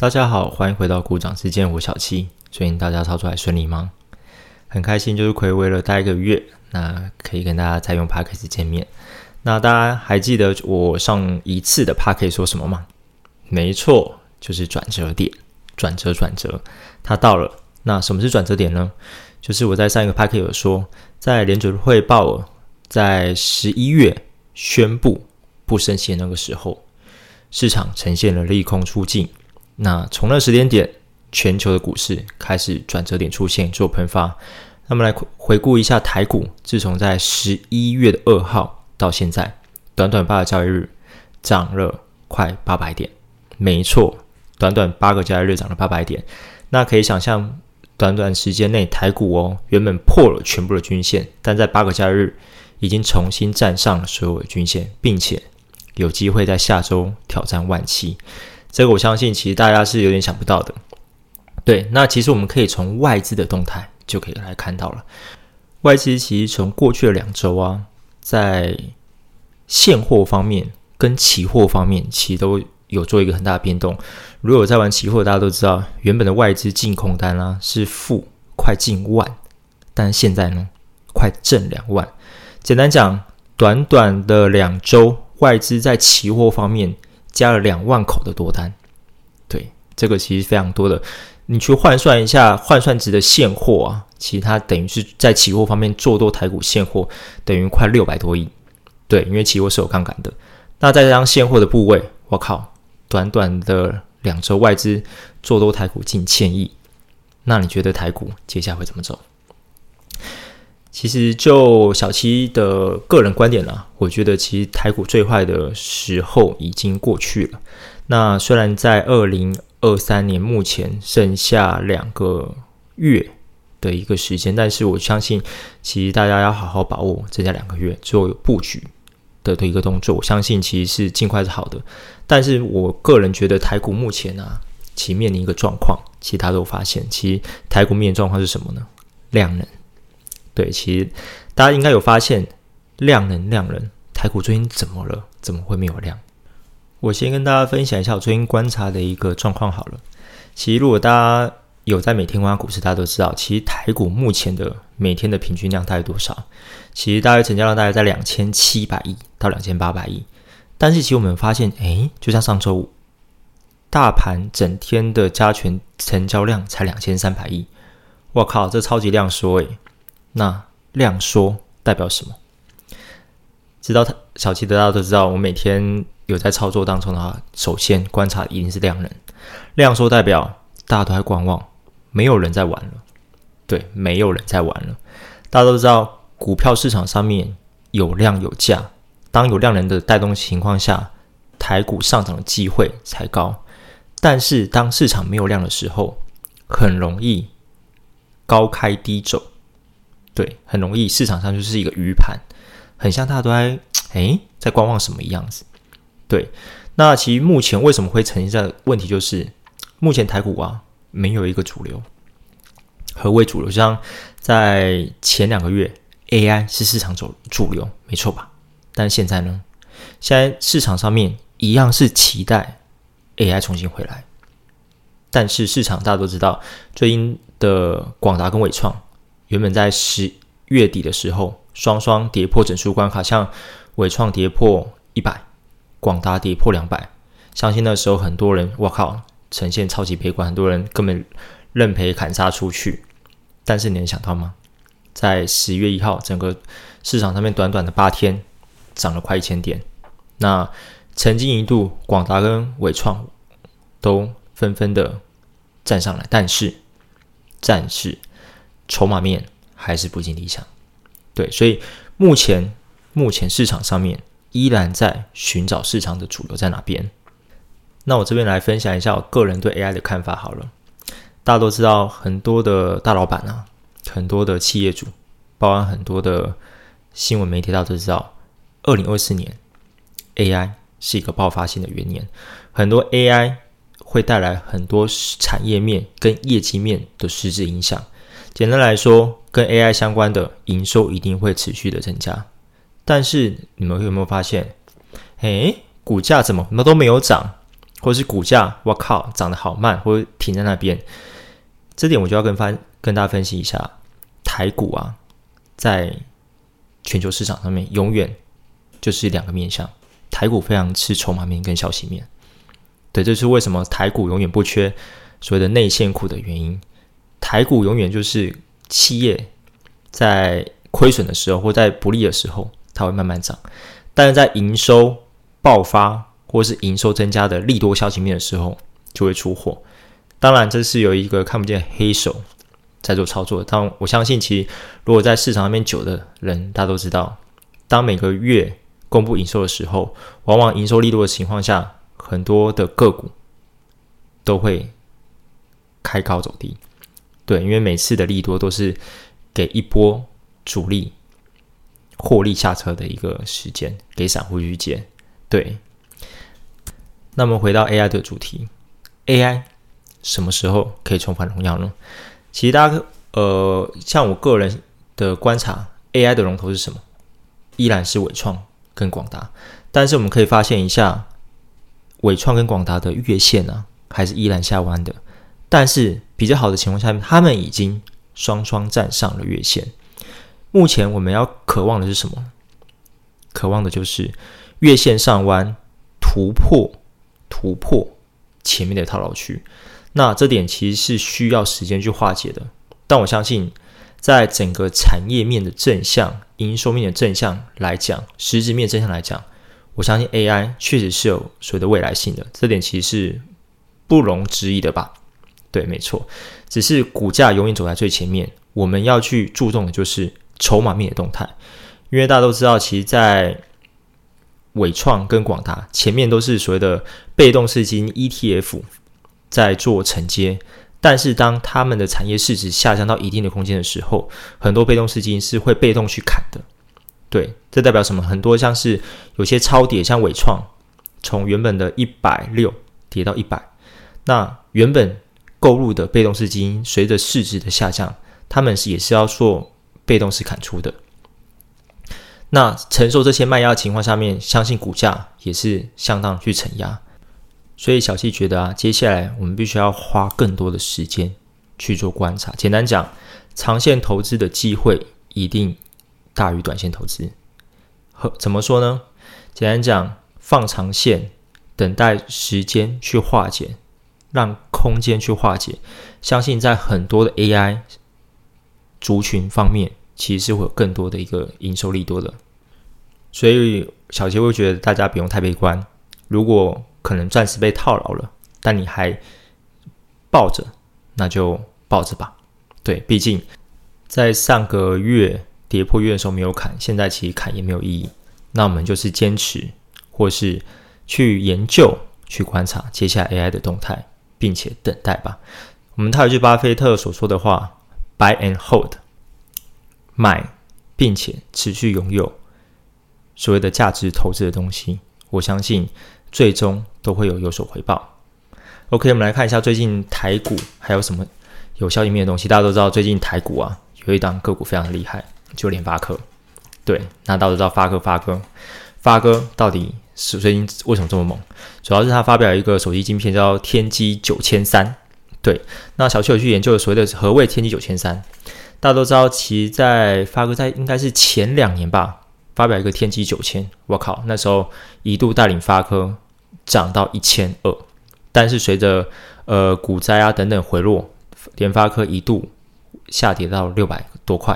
大家好，欢迎回到股掌之间，我小七。最近大家操作还顺利吗？很开心，就是暌违了大概一个月，那可以跟大家再用 p a c k a g e 见面。那大家还记得我上一次的 p a c k a g e 说什么吗？没错，就是转折点，转折转折，它到了。那什么是转折点呢？就是我在上一个 p a c k a g e 有说，在联准会鲍尔在十一月宣布不升息的那个时候，市场呈现了利空出尽。那从那时间点，全球的股市开始转折点出现做喷发。那么来回顾一下台股，自从在十一月的二号到现在，短短八个交易日涨了快八百点。没错，短短八个交易日涨了八百点。那可以想象，短短时间内台股哦，原本破了全部的均线，但在八个交易日已经重新站上了所有的均线，并且有机会在下周挑战万七。这个我相信，其实大家是有点想不到的。对，那其实我们可以从外资的动态就可以来看到了。外资其实从过去的两周啊，在现货方面跟期货方面，其实都有做一个很大的变动。如果在玩期货，大家都知道，原本的外资净空单啊是负快近万，但现在呢，快正两万。简单讲，短短的两周，外资在期货方面。加了两万口的多单，对，这个其实非常多的。你去换算一下换算值的现货啊，其实它等于是在期货方面做多台股现货，等于快六百多亿。对，因为期货是有杠杆的。那再加上现货的部位，我靠，短短的两周外资做多台股近千亿。那你觉得台股接下来会怎么走？其实就小七的个人观点呢，我觉得其实台股最坏的时候已经过去了。那虽然在二零二三年目前剩下两个月的一个时间，但是我相信其实大家要好好把握这两个月做布局的的一个动作。我相信其实是尽快是好的。但是我个人觉得台股目前啊，其面临一个状况，其他都发现，其实台股面临状况是什么呢？量能。对，其实大家应该有发现，量能量能，台股最近怎么了？怎么会没有量？我先跟大家分享一下我最近观察的一个状况好了。其实如果大家有在每天观察股市，大家都知道，其实台股目前的每天的平均量大概多少？其实大概成交量大概在两千七百亿到两千八百亿。但是其实我们发现，哎，就像上周五，大盘整天的加权成交量才两千三百亿。我靠，这超级量缩诶。那量缩代表什么？知道他小七的大家都知道，我每天有在操作当中的话，首先观察一定是量能。量缩代表大家都在观望，没有人在玩了。对，没有人在玩了。大家都知道，股票市场上面有量有价，当有量能的带动情况下，台股上涨的机会才高。但是当市场没有量的时候，很容易高开低走。对，很容易，市场上就是一个鱼盘，很像大家都在哎在观望什么样子。对，那其实目前为什么会呈现这样的问题，就是目前台股啊没有一个主流。何为主流？像在前两个月，AI 是市场主主流，没错吧？但现在呢，现在市场上面一样是期待 AI 重新回来，但是市场大家都知道，最近的广达跟伟创。原本在十月底的时候，双双跌破整数关卡，像伟创跌破一百，广达跌破两百。相信那时候很多人，我靠，呈现超级悲观，很多人根本认赔砍杀出去。但是你能想到吗？在十月一号，整个市场上面短短的八天涨了快一千点。那曾经一度，广达跟伟创都纷纷的站上来，但是，但是。筹码面还是不尽理想，对，所以目前目前市场上面依然在寻找市场的主流在哪边。那我这边来分享一下我个人对 AI 的看法好了。大家都知道，很多的大老板啊，很多的企业主，包含很多的新闻媒体，大家都知道，二零二四年 AI 是一个爆发性的元年，很多 AI 会带来很多产业面跟业绩面的实质影响。简单来说，跟 AI 相关的营收一定会持续的增加，但是你们有没有发现，诶，股价怎么么都没有涨？或者是股价，我靠，涨得好慢，或者停在那边。这点我就要跟分跟大家分析一下，台股啊，在全球市场上面永远就是两个面向，台股非常吃筹码面跟消息面。对，这是为什么台股永远不缺所谓的内线库的原因。台股永远就是企业在亏损的时候或在不利的时候，它会慢慢涨；但是在营收爆发或是营收增加的利多消息面的时候，就会出货。当然，这是有一个看不见黑手在做操作。但我相信，其实如果在市场上面久的人，大家都知道，当每个月公布营收的时候，往往营收利多的情况下，很多的个股都会开高走低。对，因为每次的利多都是给一波主力获利下车的一个时间，给散户去接。对，那么回到 AI 的主题，AI。什么时候可以重返荣耀呢？其实大家呃，像我个人的观察，AI 的龙头是什么？依然是伟创跟广达。但是我们可以发现一下，伟创跟广达的月线呢，还是依然下弯的。但是比较好的情况下，他们已经双双站上了月线。目前我们要渴望的是什么？渴望的就是月线上弯突破，突破前面的套牢区。那这点其实是需要时间去化解的，但我相信，在整个产业面的正向、营收面的正向来讲，实质面正向来讲，我相信 AI 确实是有所谓的未来性的，这点其实是不容置疑的吧？对，没错，只是股价永远走在最前面，我们要去注重的就是筹码面的动态，因为大家都知道，其实，在伟创跟广达前面都是所谓的被动式基金 ETF。在做承接，但是当他们的产业市值下降到一定的空间的时候，很多被动式基金是会被动去砍的。对，这代表什么？很多像是有些超跌，像伟创，从原本的一百六跌到一百，那原本购入的被动式基金，随着市值的下降，他们是也是要做被动式砍出的。那承受这些卖压的情况下面，相信股价也是相当去承压。所以小七觉得啊，接下来我们必须要花更多的时间去做观察。简单讲，长线投资的机会一定大于短线投资。和怎么说呢？简单讲，放长线，等待时间去化解，让空间去化解。相信在很多的 AI 族群方面，其实是会有更多的一个营收利多的。所以小杰会觉得大家不用太悲观。如果可能暂时被套牢了，但你还抱着，那就抱着吧。对，毕竟在上个月跌破月的时候没有砍，现在其实砍也没有意义。那我们就是坚持，或是去研究、去观察接下来 AI 的动态，并且等待吧。我们套一句巴菲特所说的话：“Buy and hold，买并且持续拥有所谓的价值投资的东西。”我相信最终。都会有有所回报。OK，我们来看一下最近台股还有什么有效一面的东西。大家都知道，最近台股啊有一档个股非常厉害，就联发科。对，那大家都知道发哥，发哥，发哥到底最近为什么这么猛？主要是他发表一个手机晶片叫天玑九千三。对，那小邱有去研究所谓的何谓天玑九千三。大家都知道，其在发哥在应该是前两年吧，发表一个天玑九千。我靠，那时候一度带领发科。涨到一千二，但是随着呃股灾啊等等回落，联发科一度下跌到六百多块，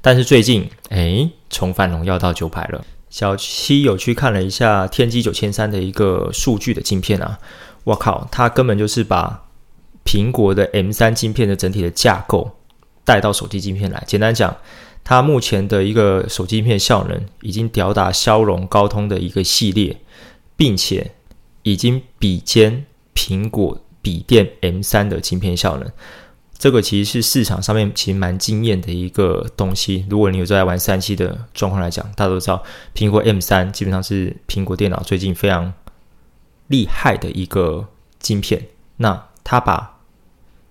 但是最近哎重返荣耀到九百了。小七有去看了一下天玑九千三的一个数据的晶片啊，我靠，它根本就是把苹果的 M 三晶片的整体的架构带到手机晶片来。简单讲，它目前的一个手机晶片效能已经吊打骁龙、高通的一个系列，并且。已经比肩苹果笔电 M 三的晶片效能，这个其实是市场上面其实蛮惊艳的一个东西。如果你有在玩三七的状况来讲，大家都知道苹果 M 三基本上是苹果电脑最近非常厉害的一个晶片。那它把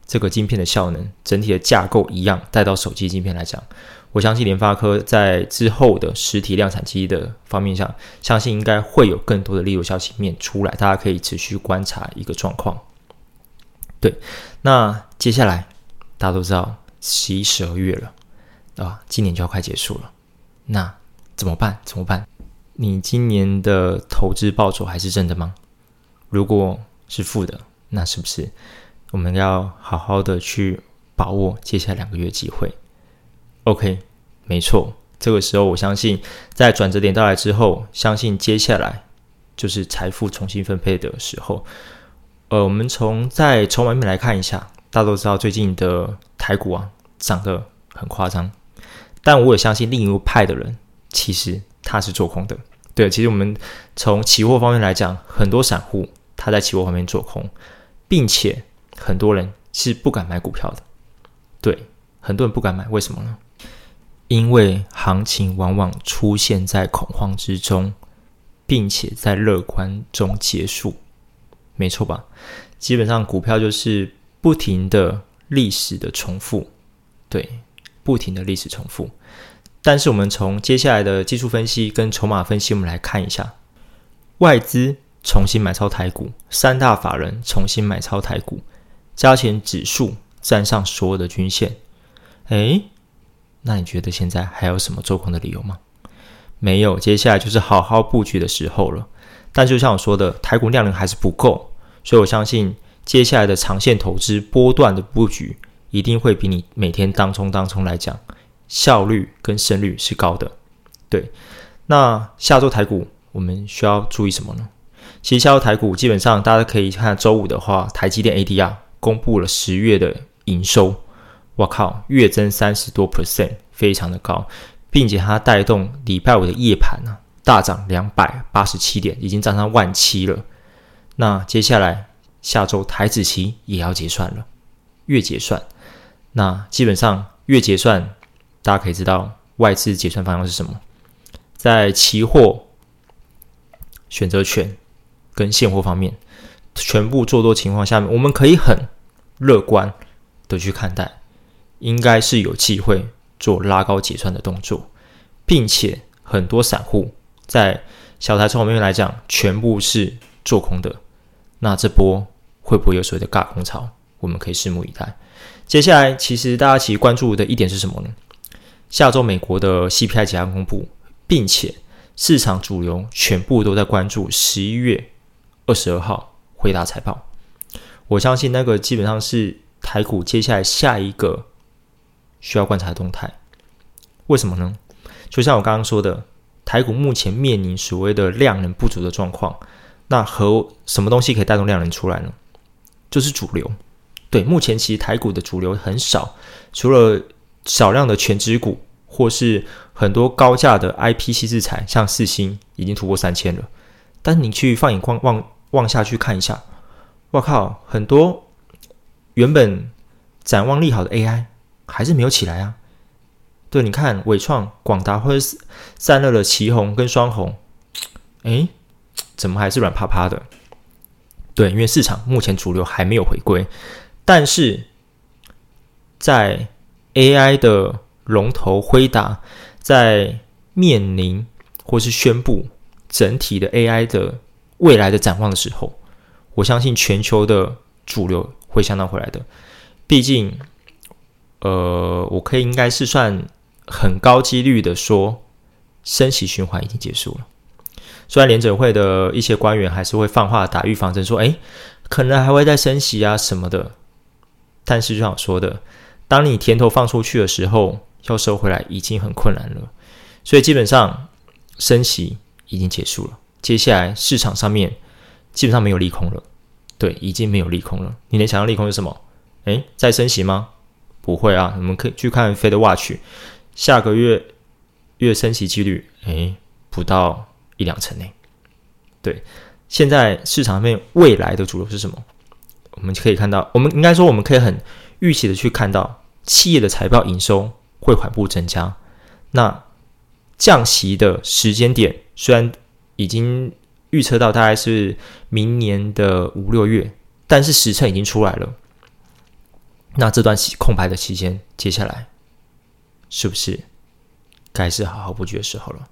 这个晶片的效能整体的架构一样带到手机晶片来讲，我相信联发科在之后的实体量产机的方面上，相信应该会有更多的利润消息面出来，大家可以持续观察一个状况。对，那接下来大家都知道十一、十二月了啊，今年就要快结束了，那怎么办？怎么办？你今年的投资报酬还是正的吗？如果是负的，那是不是我们要好好的去把握接下来两个月机会？OK，没错，这个时候我相信在转折点到来之后，相信接下来就是财富重新分配的时候。呃，我们从在筹码面来看一下，大家都知道最近的台股啊涨得很夸张，但我也相信另一派的人其实他是做空的。对，其实我们从期货方面来讲，很多散户他在期货方面做空，并且很多人是不敢买股票的。对，很多人不敢买，为什么呢？因为行情往往出现在恐慌之中，并且在乐观中结束。没错吧？基本上股票就是不停的历史的重复，对，不停的历史重复。但是我们从接下来的技术分析跟筹码分析，我们来看一下，外资重新买超台股，三大法人重新买超台股，加权指数站上所有的均线。诶，那你觉得现在还有什么做空的理由吗？没有，接下来就是好好布局的时候了。但就像我说的，台股量能还是不够。所以我相信，接下来的长线投资波段的布局，一定会比你每天当冲当冲来讲，效率跟胜率是高的。对，那下周台股我们需要注意什么呢？其实下周台股基本上大家可以看，周五的话，台积电 ADR 公布了十月的营收，我靠，月增三十多 percent，非常的高，并且它带动礼拜五的夜盘呢大涨两百八十七点，已经涨上万七了。那接下来下周台子期也要结算了，月结算。那基本上月结算，大家可以知道外资结算方向是什么。在期货、选择权跟现货方面，全部做多情况下面，我们可以很乐观的去看待，应该是有机会做拉高结算的动作，并且很多散户在小台从方面来讲，全部是做空的。那这波会不会有所谓的尬空潮？我们可以拭目以待。接下来，其实大家其实关注的一点是什么呢？下周美国的 CPI 即将公布，并且市场主流全部都在关注十一月二十二号回答财报。我相信那个基本上是台股接下来下一个需要观察的动态。为什么呢？就像我刚刚说的，台股目前面临所谓的量能不足的状况。那和什么东西可以带动量能出来呢？就是主流。对，目前其实台股的主流很少，除了少量的全指股，或是很多高价的 I P C 制材，像四星已经突破三千了。但你去放眼望望望下去看一下，我靠，很多原本展望利好的 AI 还是没有起来啊。对，你看伟创、广达或者是散热的旗红跟双红，诶。怎么还是软趴趴的？对，因为市场目前主流还没有回归，但是在 AI 的龙头辉达在面临或是宣布整体的 AI 的未来的展望的时候，我相信全球的主流会相当回来的。毕竟，呃，我可以应该是算很高几率的说，升息循环已经结束了。虽然联准会的一些官员还是会放话打预防针，说：“哎，可能还会再升息啊什么的。”但是就像我说的，当你甜头放出去的时候，要收回来已经很困难了。所以基本上升息已经结束了，接下来市场上面基本上没有利空了。对，已经没有利空了。你能想象利空是什么？哎，再升息吗？不会啊。我们可以去看 Fed Watch，下个月月升息几率，哎，不到。一两成内，对，现在市场上面未来的主流是什么？我们可以看到，我们应该说我们可以很预期的去看到企业的财报营收会缓步增加。那降息的时间点虽然已经预测到大概是明年的五六月，但是时辰已经出来了。那这段空白的期间，接下来是不是该是好好布局的时候了。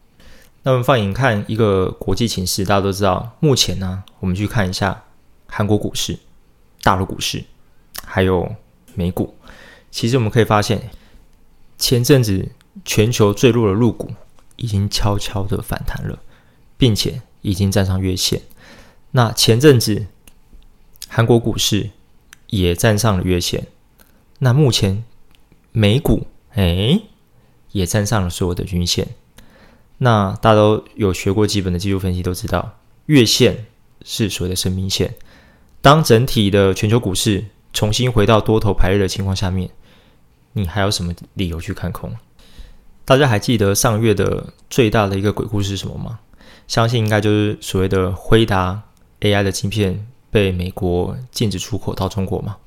那我们放眼看一个国际形势，大家都知道，目前呢，我们去看一下韩国股市、大陆股市，还有美股。其实我们可以发现，前阵子全球坠落的入股已经悄悄的反弹了，并且已经站上月线。那前阵子韩国股市也站上了月线。那目前美股哎也站上了所有的均线。那大家都有学过基本的技术分析，都知道月线是所谓的生命线。当整体的全球股市重新回到多头排列的情况下面，你还有什么理由去看空？大家还记得上月的最大的一个鬼故事是什么吗？相信应该就是所谓的辉达 AI 的晶片被美国禁止出口到中国嘛。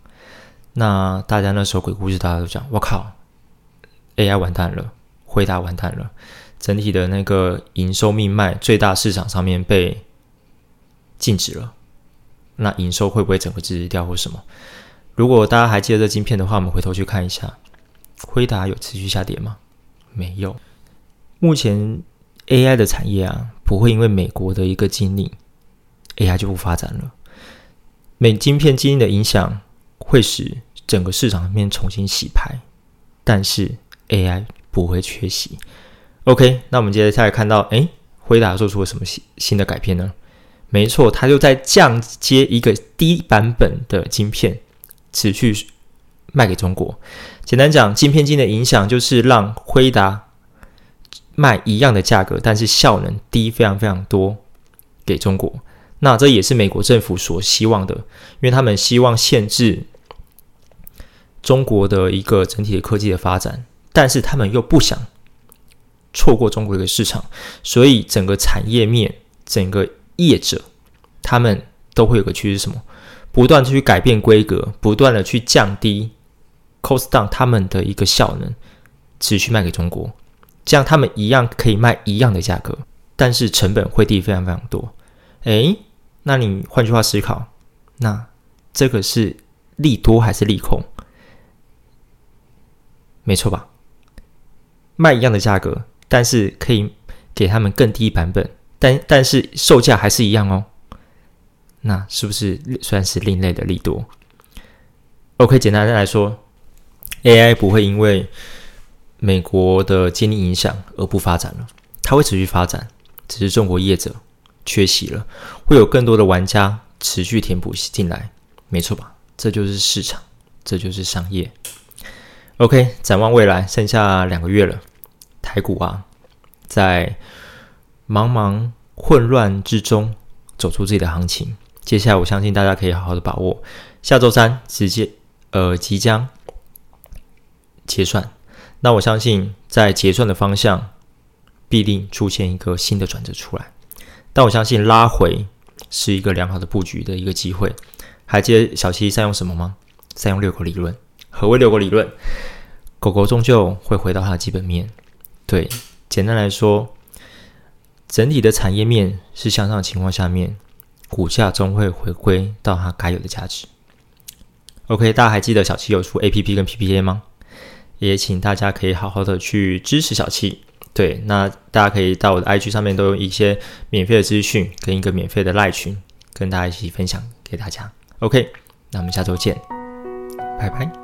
那大家那时候鬼故事大家都讲，我靠，AI 完蛋了，辉达完蛋了。整体的那个营收命脉最大市场上面被禁止了，那营收会不会整个止掉或什么？如果大家还记得这晶片的话，我们回头去看一下，辉达有持续下跌吗？没有。目前 AI 的产业啊，不会因为美国的一个禁令，AI 就不发展了。美晶片禁令的影响会使整个市场面重新洗牌，但是 AI 不会缺席。OK，那我们接下来看到，哎，辉达做出了什么新新的改变呢？没错，它就在降阶一个低版本的晶片，持续卖给中国。简单讲，晶片金的影响就是让辉达卖一样的价格，但是效能低非常非常多给中国。那这也是美国政府所希望的，因为他们希望限制中国的一个整体的科技的发展，但是他们又不想。错过中国一个市场，所以整个产业面、整个业者，他们都会有个趋势，什么？不断去改变规格，不断的去降低 cost down 他们的一个效能，持续卖给中国，这样他们一样可以卖一样的价格，但是成本会低非常非常多。诶，那你换句话思考，那这个是利多还是利空？没错吧？卖一样的价格。但是可以给他们更低版本，但但是售价还是一样哦。那是不是算是另类的利多？OK，简单的来说，AI 不会因为美国的经济影响而不发展了，它会持续发展，只是中国业者缺席了，会有更多的玩家持续填补进来，没错吧？这就是市场，这就是商业。OK，展望未来，剩下两个月了。台股啊，在茫茫混乱之中走出自己的行情。接下来，我相信大家可以好好的把握。下周三直接呃即将结算，那我相信在结算的方向必定出现一个新的转折出来。但我相信拉回是一个良好的布局的一个机会。还记得小七在用什么吗？在用六个理论。何为六个理论？狗狗终究会回到它的基本面。对，简单来说，整体的产业面是向上的情况下面，股价终会回归到它该有的价值。OK，大家还记得小七有出 APP 跟 PPA 吗？也请大家可以好好的去支持小七。对，那大家可以到我的 IG 上面都有一些免费的资讯跟一个免费的赖群，跟大家一起分享给大家。OK，那我们下周见，拜拜。